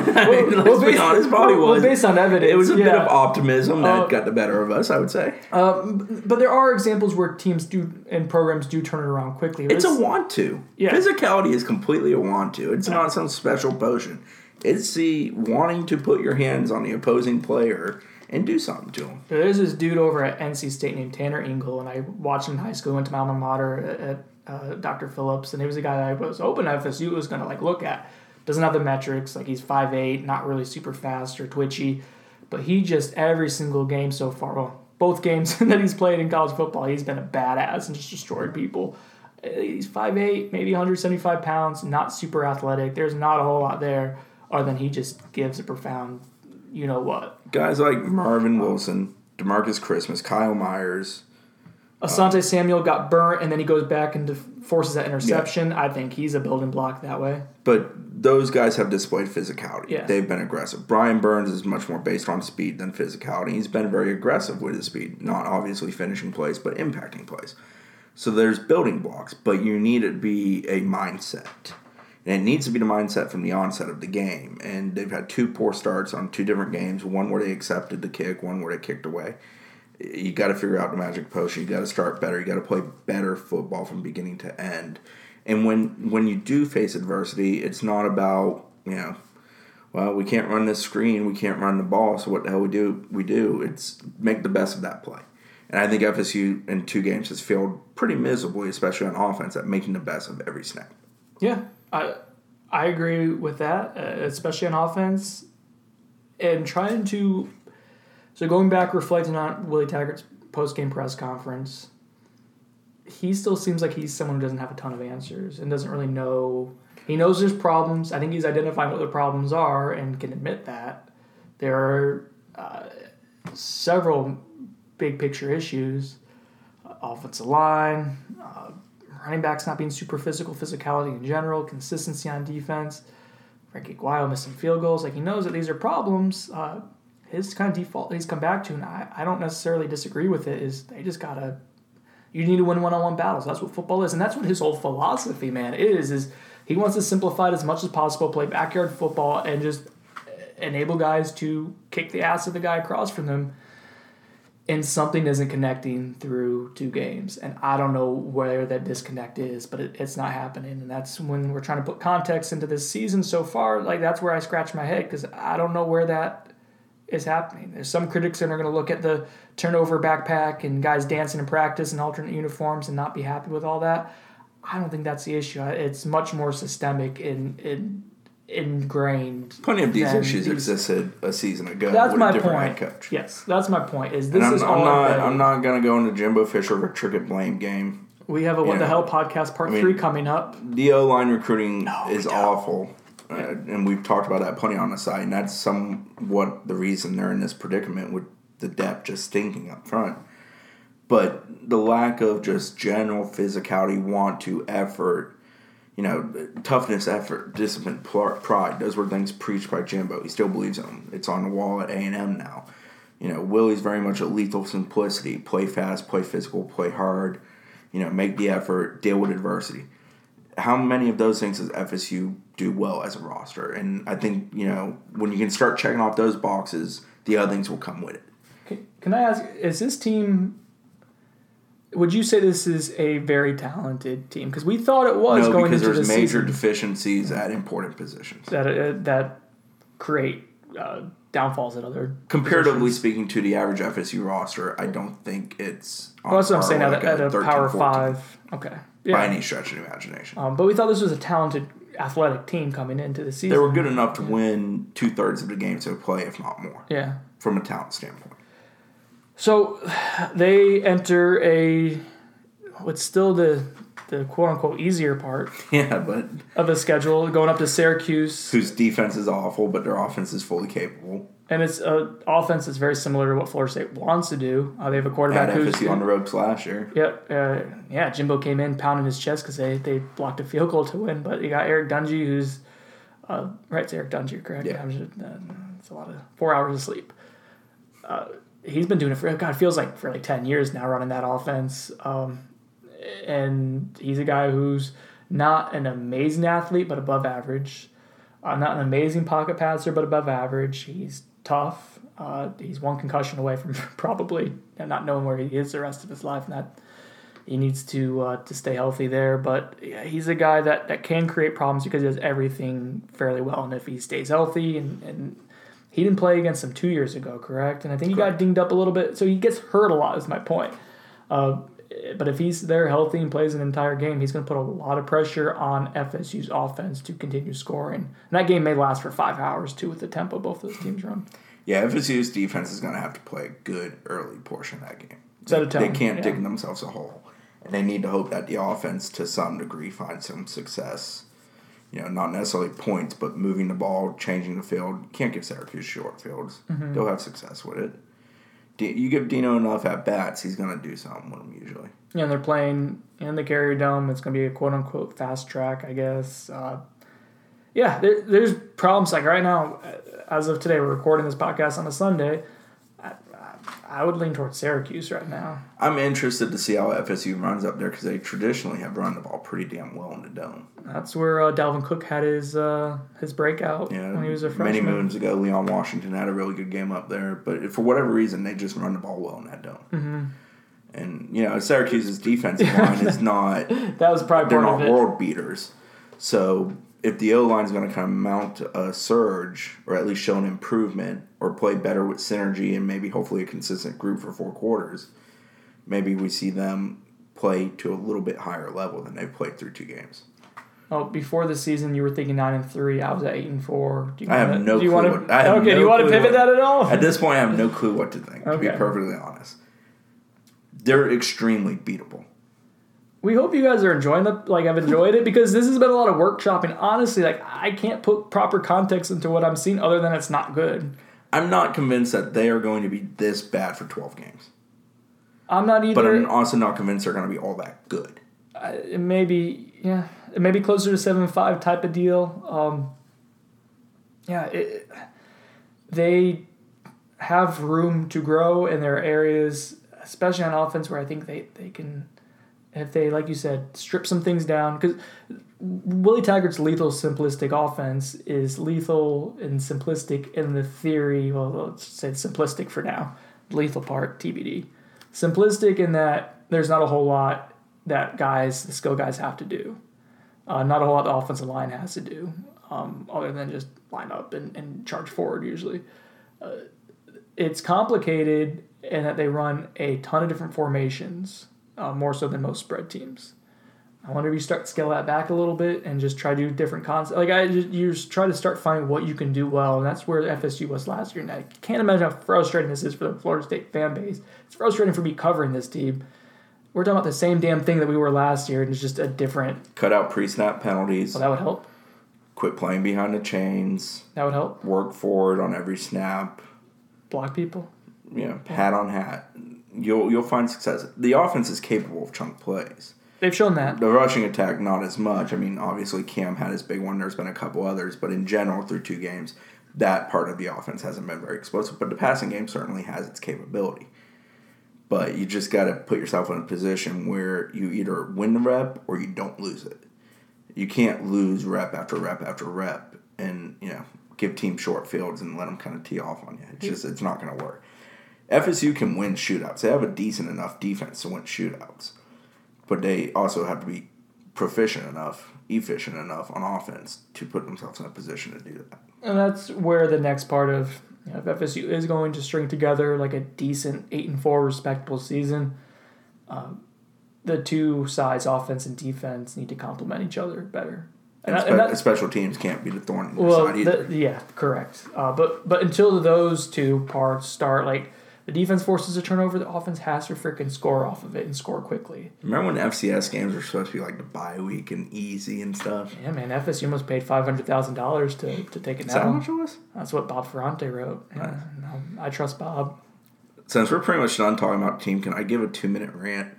let's be honest, probably well, was. based on evidence. It was a bit of optimism that Uh, got the better of us, I would say. Um, but there are examples where teams do and programs do turn it around quickly. It's a want to. Yeah. Physicality is completely a want to. It's not some special potion. It's the wanting to put your hands on the opposing player and do something to them. There's this dude over at NC State named Tanner Ingle, and I watched him in high school. Went to my alma mater at, uh, Dr. Phillips, and he was a guy that I was hoping FSU was going to like look at. Doesn't have the metrics, like he's 5'8", not really super fast or twitchy, but he just every single game so far, well, both games that he's played in college football, he's been a badass and just destroyed people. Uh, He's 5'8", maybe 175 pounds, not super athletic. There's not a whole lot there, other than he just gives a profound, you know what. Guys like Marvin Wilson, Demarcus Christmas, Kyle Myers. Asante Samuel got burnt, and then he goes back and def- forces that interception. I think he's a building block that way. But those guys have displayed physicality. Yeah. They've been aggressive. Brian Burns is much more based on speed than physicality. He's been very aggressive with his speed, not obviously finishing plays, but impacting plays. So there's building blocks, but you need it to be a mindset. And it needs to be the mindset from the onset of the game. And they've had two poor starts on two different games one where they accepted the kick, one where they kicked away. You got to figure out the magic potion. You got to start better. You got to play better football from beginning to end. And when when you do face adversity, it's not about you know, well, we can't run this screen, we can't run the ball, so what the hell we do? We do. It's make the best of that play. And I think FSU in two games has failed pretty miserably, especially on offense, at making the best of every snap. Yeah, I I agree with that, uh, especially on offense, and trying to. So going back, reflecting on Willie Taggart's post game press conference, he still seems like he's someone who doesn't have a ton of answers and doesn't really know. He knows there's problems. I think he's identifying what the problems are and can admit that there are uh, several big picture issues. Uh, offensive line, uh, running backs not being super physical, physicality in general, consistency on defense. Ricky Aguayo missing field goals. Like he knows that these are problems. Uh, his kind of default he's come back to, and I, I don't necessarily disagree with it, is they just gotta you need to win one-on-one battles. That's what football is, and that's what his whole philosophy, man, is. Is he wants to simplify it as much as possible, play backyard football, and just enable guys to kick the ass of the guy across from them. And something isn't connecting through two games, and I don't know where that disconnect is, but it, it's not happening. And that's when we're trying to put context into this season so far. Like that's where I scratch my head because I don't know where that is happening. There's some critics that are going to look at the turnover backpack and guys dancing in practice in alternate uniforms and not be happy with all that. I don't think that's the issue. It's much more systemic and, and ingrained. Plenty of these issues these- existed a season ago. That's with my a different point. Head coach. Yes, that's my point. Is this And I'm, is I'm all not. embedded. I'm not gonna go into Jimbo Fisher Rick blame game. We have a what the hell podcast part I mean- three coming up. The O line recruiting No, is awful, uh, and we've talked about that plenty on the site, and that's somewhat the reason they're in this predicament with the depth just stinking up front. But the lack of just general physicality, want to, effort, you know, toughness, effort, discipline, pride. Those were things preached by Jimbo. He still believes in them. It's on the wall at A and M now. You know, Willie's very much a lethal simplicity. Play fast, play physical, play hard. You know, make the effort, deal with adversity. How many of those things does FSU do well as a roster? And I think you know when you can start checking off those boxes, the other things will come with it. Can, can I ask? Is this team? Would you say this is a very talented team? Because we thought it was no, going because into there's the major season deficiencies at important positions. that uh, that create uh, downfalls at other. Comparatively positions. speaking to the average FSU roster, I don't think it's. on Well, that's what I'm saying. At, like a, at a 13, power 14 five. Okay. by any stretch of the imagination. Um, but we thought this was a talented, athletic team coming into the season. They were good enough to win two thirds of the games they would play, if not more, Yeah. from a talent standpoint. So they enter a what's still the the quote unquote easier part Yeah, but of the schedule, going up to Syracuse, whose defense is awful, but their offense is fully capable. and it's a offense that's very similar to what Florida State wants to do. Uh, they have a At quarterback who's on the ropes last year. Yep. Uh, yeah, Jimbo came in pounding his chest because they, they blocked a field goal to win. But you got Eric Dungey, who's uh, right. It's Eric Dungey, correct? Yeah. Uh, it's a lot of four hours of sleep. He's been doing it for God it feels like for like ten years now, running that offense. Um, and he's a guy who's not an amazing athlete, but above average. Uh, not an amazing pocket passer, but above average. He's tough. Uh, he's one concussion away from probably not knowing where he is the rest of his life, and that he needs to uh, to stay healthy there. But yeah, he's a guy that, that can create problems because he does everything fairly well, and if he stays healthy and, and he didn't play against him two years ago, correct? And I think he got dinged up a little bit, so he gets hurt a lot. Is my point. Uh, but if he's there healthy and plays an entire game, he's going to put a lot of pressure on FSU's offense to continue scoring. And that game may last for five hours too, with the tempo both those teams run. Yeah, FSU's defense is going to have to play a good early portion of that game. A They can't yeah. dig themselves a hole. And they need to hope that the offense, to some degree, finds some success. You know, not necessarily points, but moving the ball, changing the field. Can't give Syracuse short fields. Mm-hmm. They'll have success with it. D- you give Dino enough at bats, he's going to do something with them usually. You know, they're playing in the Carrier Dome. It's going to be a quote unquote fast track, I guess. Uh, yeah, there, there's problems. Like right now, uh, as of today, we're recording this podcast on a Sunday. I, would lean towards Syracuse right now. I'm interested to see how FSU runs up there because they traditionally have run the ball pretty damn well in the dome. That's where uh, Dalvin Cook had his uh, his breakout Yeah, when he was a freshman. many moons ago, Leon Washington had a really good game up there, but for whatever reason, they just run the ball well in that dome. Mm-hmm. And you know, Syracuse's defensive line is not That was probably they're part not of it. world beaters. So if the O line is going to kind of mount a surge, or at least show an improvement, or play better with synergy and maybe hopefully a consistent group for four quarters, maybe we see them play to a little bit higher level than they've played through two games. Oh, before the season, you were thinking nine and three. I was at eight and four. Do you I have wanna, no do you clue Wanna, what- I have okay, do you want to pivot what- that at all? At this point, I have no clue what to think. To be perfectly honest, they're extremely beatable. We hope you guys are enjoying the like I've enjoyed it because this has been a lot of workshopping. Honestly, like I can't put proper context into what I'm seeing other than it's not good. I'm not convinced that they are going to be this bad for 12 games, I'm not even but. I'm also not convinced they're going to be all that good. uh, it may be yeah, it may be closer to seven five type of deal. Um, yeah, it, they have room to grow in their areas, especially on offense, where I think they they can, if they like you said, strip some things down because. Willie Taggart's lethal simplistic offense is lethal and simplistic in the theory. Well, let's say simplistic for now. Lethal part TBD. Simplistic in that there's not a whole lot that guys, the skill guys, have to do. Uh, not a whole lot the offensive line has to do, um, other than just line up and, and charge forward usually. Uh, it's complicated in that they run a ton of different formations, uh, more so than most spread teams. I wonder if you start to scale that back a little bit and just try to do different concepts. Like I just you just try to start finding what you can do well, and that's where FSU was last year. And I can't imagine how frustrating this is for the Florida State fan base. It's frustrating for me covering this team. We're talking about the same damn thing that we were last year, and it's just a different. Cut out pre snap penalties, Well, that would help. quit playing behind the chains, That would help. work forward on every snap, Block people. Yeah, hat on hat. You'll, you'll find success. The offense is capable of chunk plays. They've shown that. The rushing attack, not as much. I mean, obviously Cam had his big one. There's been a couple others, but in general, through two games, that part of the offense hasn't been very explosive. But the passing game certainly has its capability. But you just got to put yourself in a position where you either win the rep or you don't lose it. You can't lose rep after rep after rep and you know give teams short fields and let them kind of tee off on you. It's just it's not going to work. FSU can win shootouts. They have a decent enough defense to win shootouts, but they also have to be proficient enough, efficient enough on offense to put themselves in a position to do that. And that's where the next part of you know, if FSU is going to string together like a decent eight and four respectable season, um, the two sides, offense and defense, need to complement each other better. And, And, spe- and that- special teams can't be the thorn in well, side either. the, yeah, correct. Uh, but but until those two parts start, like the defense forces a turnover, the offense has to freaking score off of it and score quickly. Remember when FCS games were supposed to be like the bye week and easy and stuff? Yeah, man, FSU almost paid five hundred thousand dollars to to take it Is that how much it was? That's what Bob Ferrante wrote. Yeah, no, um, I trust Bob. Since we're pretty much done talking about team, can I give a two minute rant?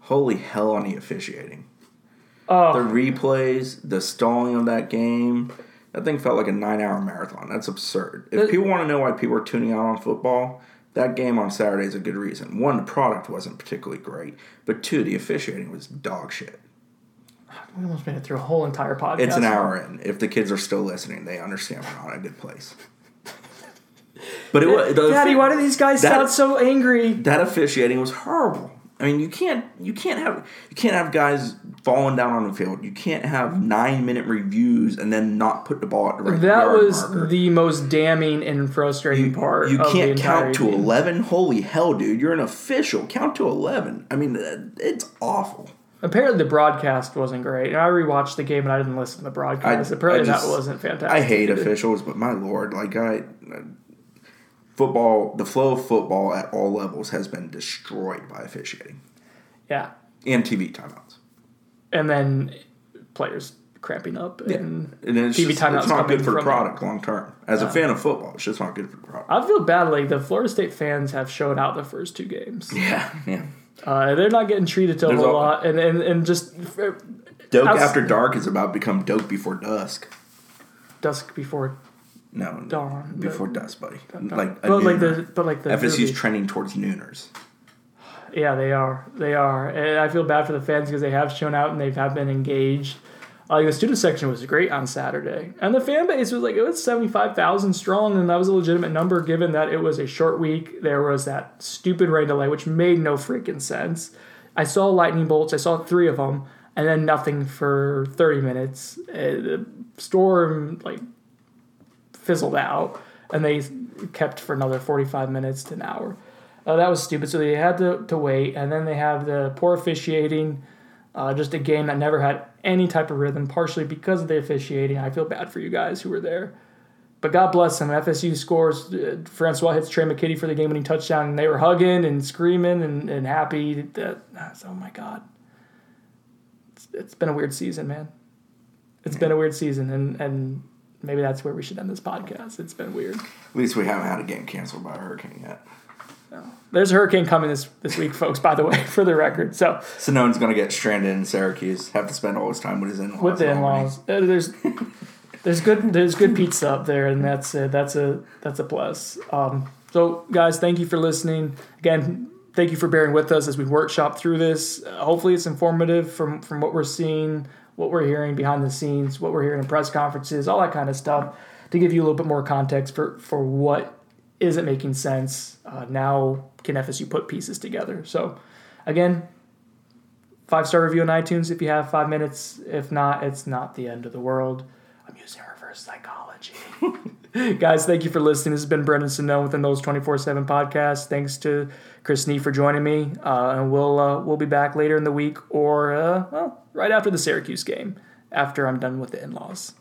Holy hell on the officiating. Oh, The replays, the stalling of that game, that thing felt like a nine hour marathon. That's absurd. If The- people want to know why people are tuning out on football, that game on Saturday is a good reason. One, the product wasn't particularly great, but two, the officiating was dog shit. we almost made it through a whole entire podcast. It's an hour in. If the kids are still listening, they understand we're not in a good place. But it was the, Daddy, why do these guys That- sound so angry? that officiating was horrible. I mean, you can't you can't have you can't have guys falling down on the field. You can't have nine minute reviews and then not put the ball at the right That was marker. the most damning and frustrating part. You of can't count to game. eleven. Holy hell, dude! You're an official. Count to eleven. I mean, uh, it's awful. Apparently, the broadcast wasn't great. And I rewatched the game and I didn't listen to the broadcast. I- Apparently, I just- that wasn't fantastic. I hate officials, but my lord, like I, football, the flow of football at all levels has been destroyed by officiating Yeah, and TV timeouts. and then players cramping up and And it's, TV just, timeouts it's not good for the product long term. As a fan of football, it's just not good for the product. I feel bad. Like the Florida State fans have showed out the first two games. Yeah, yeah. Uh, they're not getting treated to a There's whole a- lot, and and, and just Dope after dark is about to become dope before dusk. dusk before No, Dawn. before dusk, buddy. dawn. Like but like the but like the FSU's movie. trending towards nooners. Yeah, they are. They are. And I feel bad for the fans because they have shown out and they have been engaged. Like the student section was great on Saturday, and the fan base was like it was seventy five thousand strong, and that was a legitimate number given that it was a short week. There was that stupid rain delay, which made no freaking sense. I saw lightning bolts. I saw three of them, and then nothing for thirty minutes. Uh, the storm like fizzled out, and they kept for another forty five minutes to an hour. Uh, that was stupid. So they had to, to wait, and then they have the poor officiating. Uh, just a game that never had any type of rhythm, partially because of the officiating. I feel bad for you guys who were there. But God bless them. FSU scores. Uh, Francois hits Tre' McKitty for the game winning touchdown, and they were hugging and screaming and, and happy. That oh my God. It's, it's been a weird season, man. It's been a weird season, and, and maybe that's where we should end this podcast. It's been weird. At least we haven't had a game canceled by a hurricane yet. No. There's a hurricane coming this, this week, folks, by the way, for the record. So, So no one's gonna get stranded in Syracuse. Have to spend all his time with his in-laws. with the in in-laws. Uh, There's there's good there's good pizza up there, and that's a, that's a that's a plus. Um, so guys, thank you for listening. Again, thank you for bearing with us as we workshop through this. Uh, hopefully, it's informative from from what we're seeing, what we're hearing behind the scenes, what we're hearing in press conferences, all that kind of stuff, to give you a little bit more context for for what isn't making sense. Uh, now, can FSU put pieces together? So, again, five star review on iTunes if you have five minutes. If not, it's not the end of the world. I'm using reverse psychology. Guys, thank you for listening. This has been Brendan Sonnone within those 24 7 podcasts. Thanks to Chris Nee for joining me. Uh, and we'll, uh, we'll be back later in the week or uh, well, right after the Syracuse game, after I'm done with the in laws.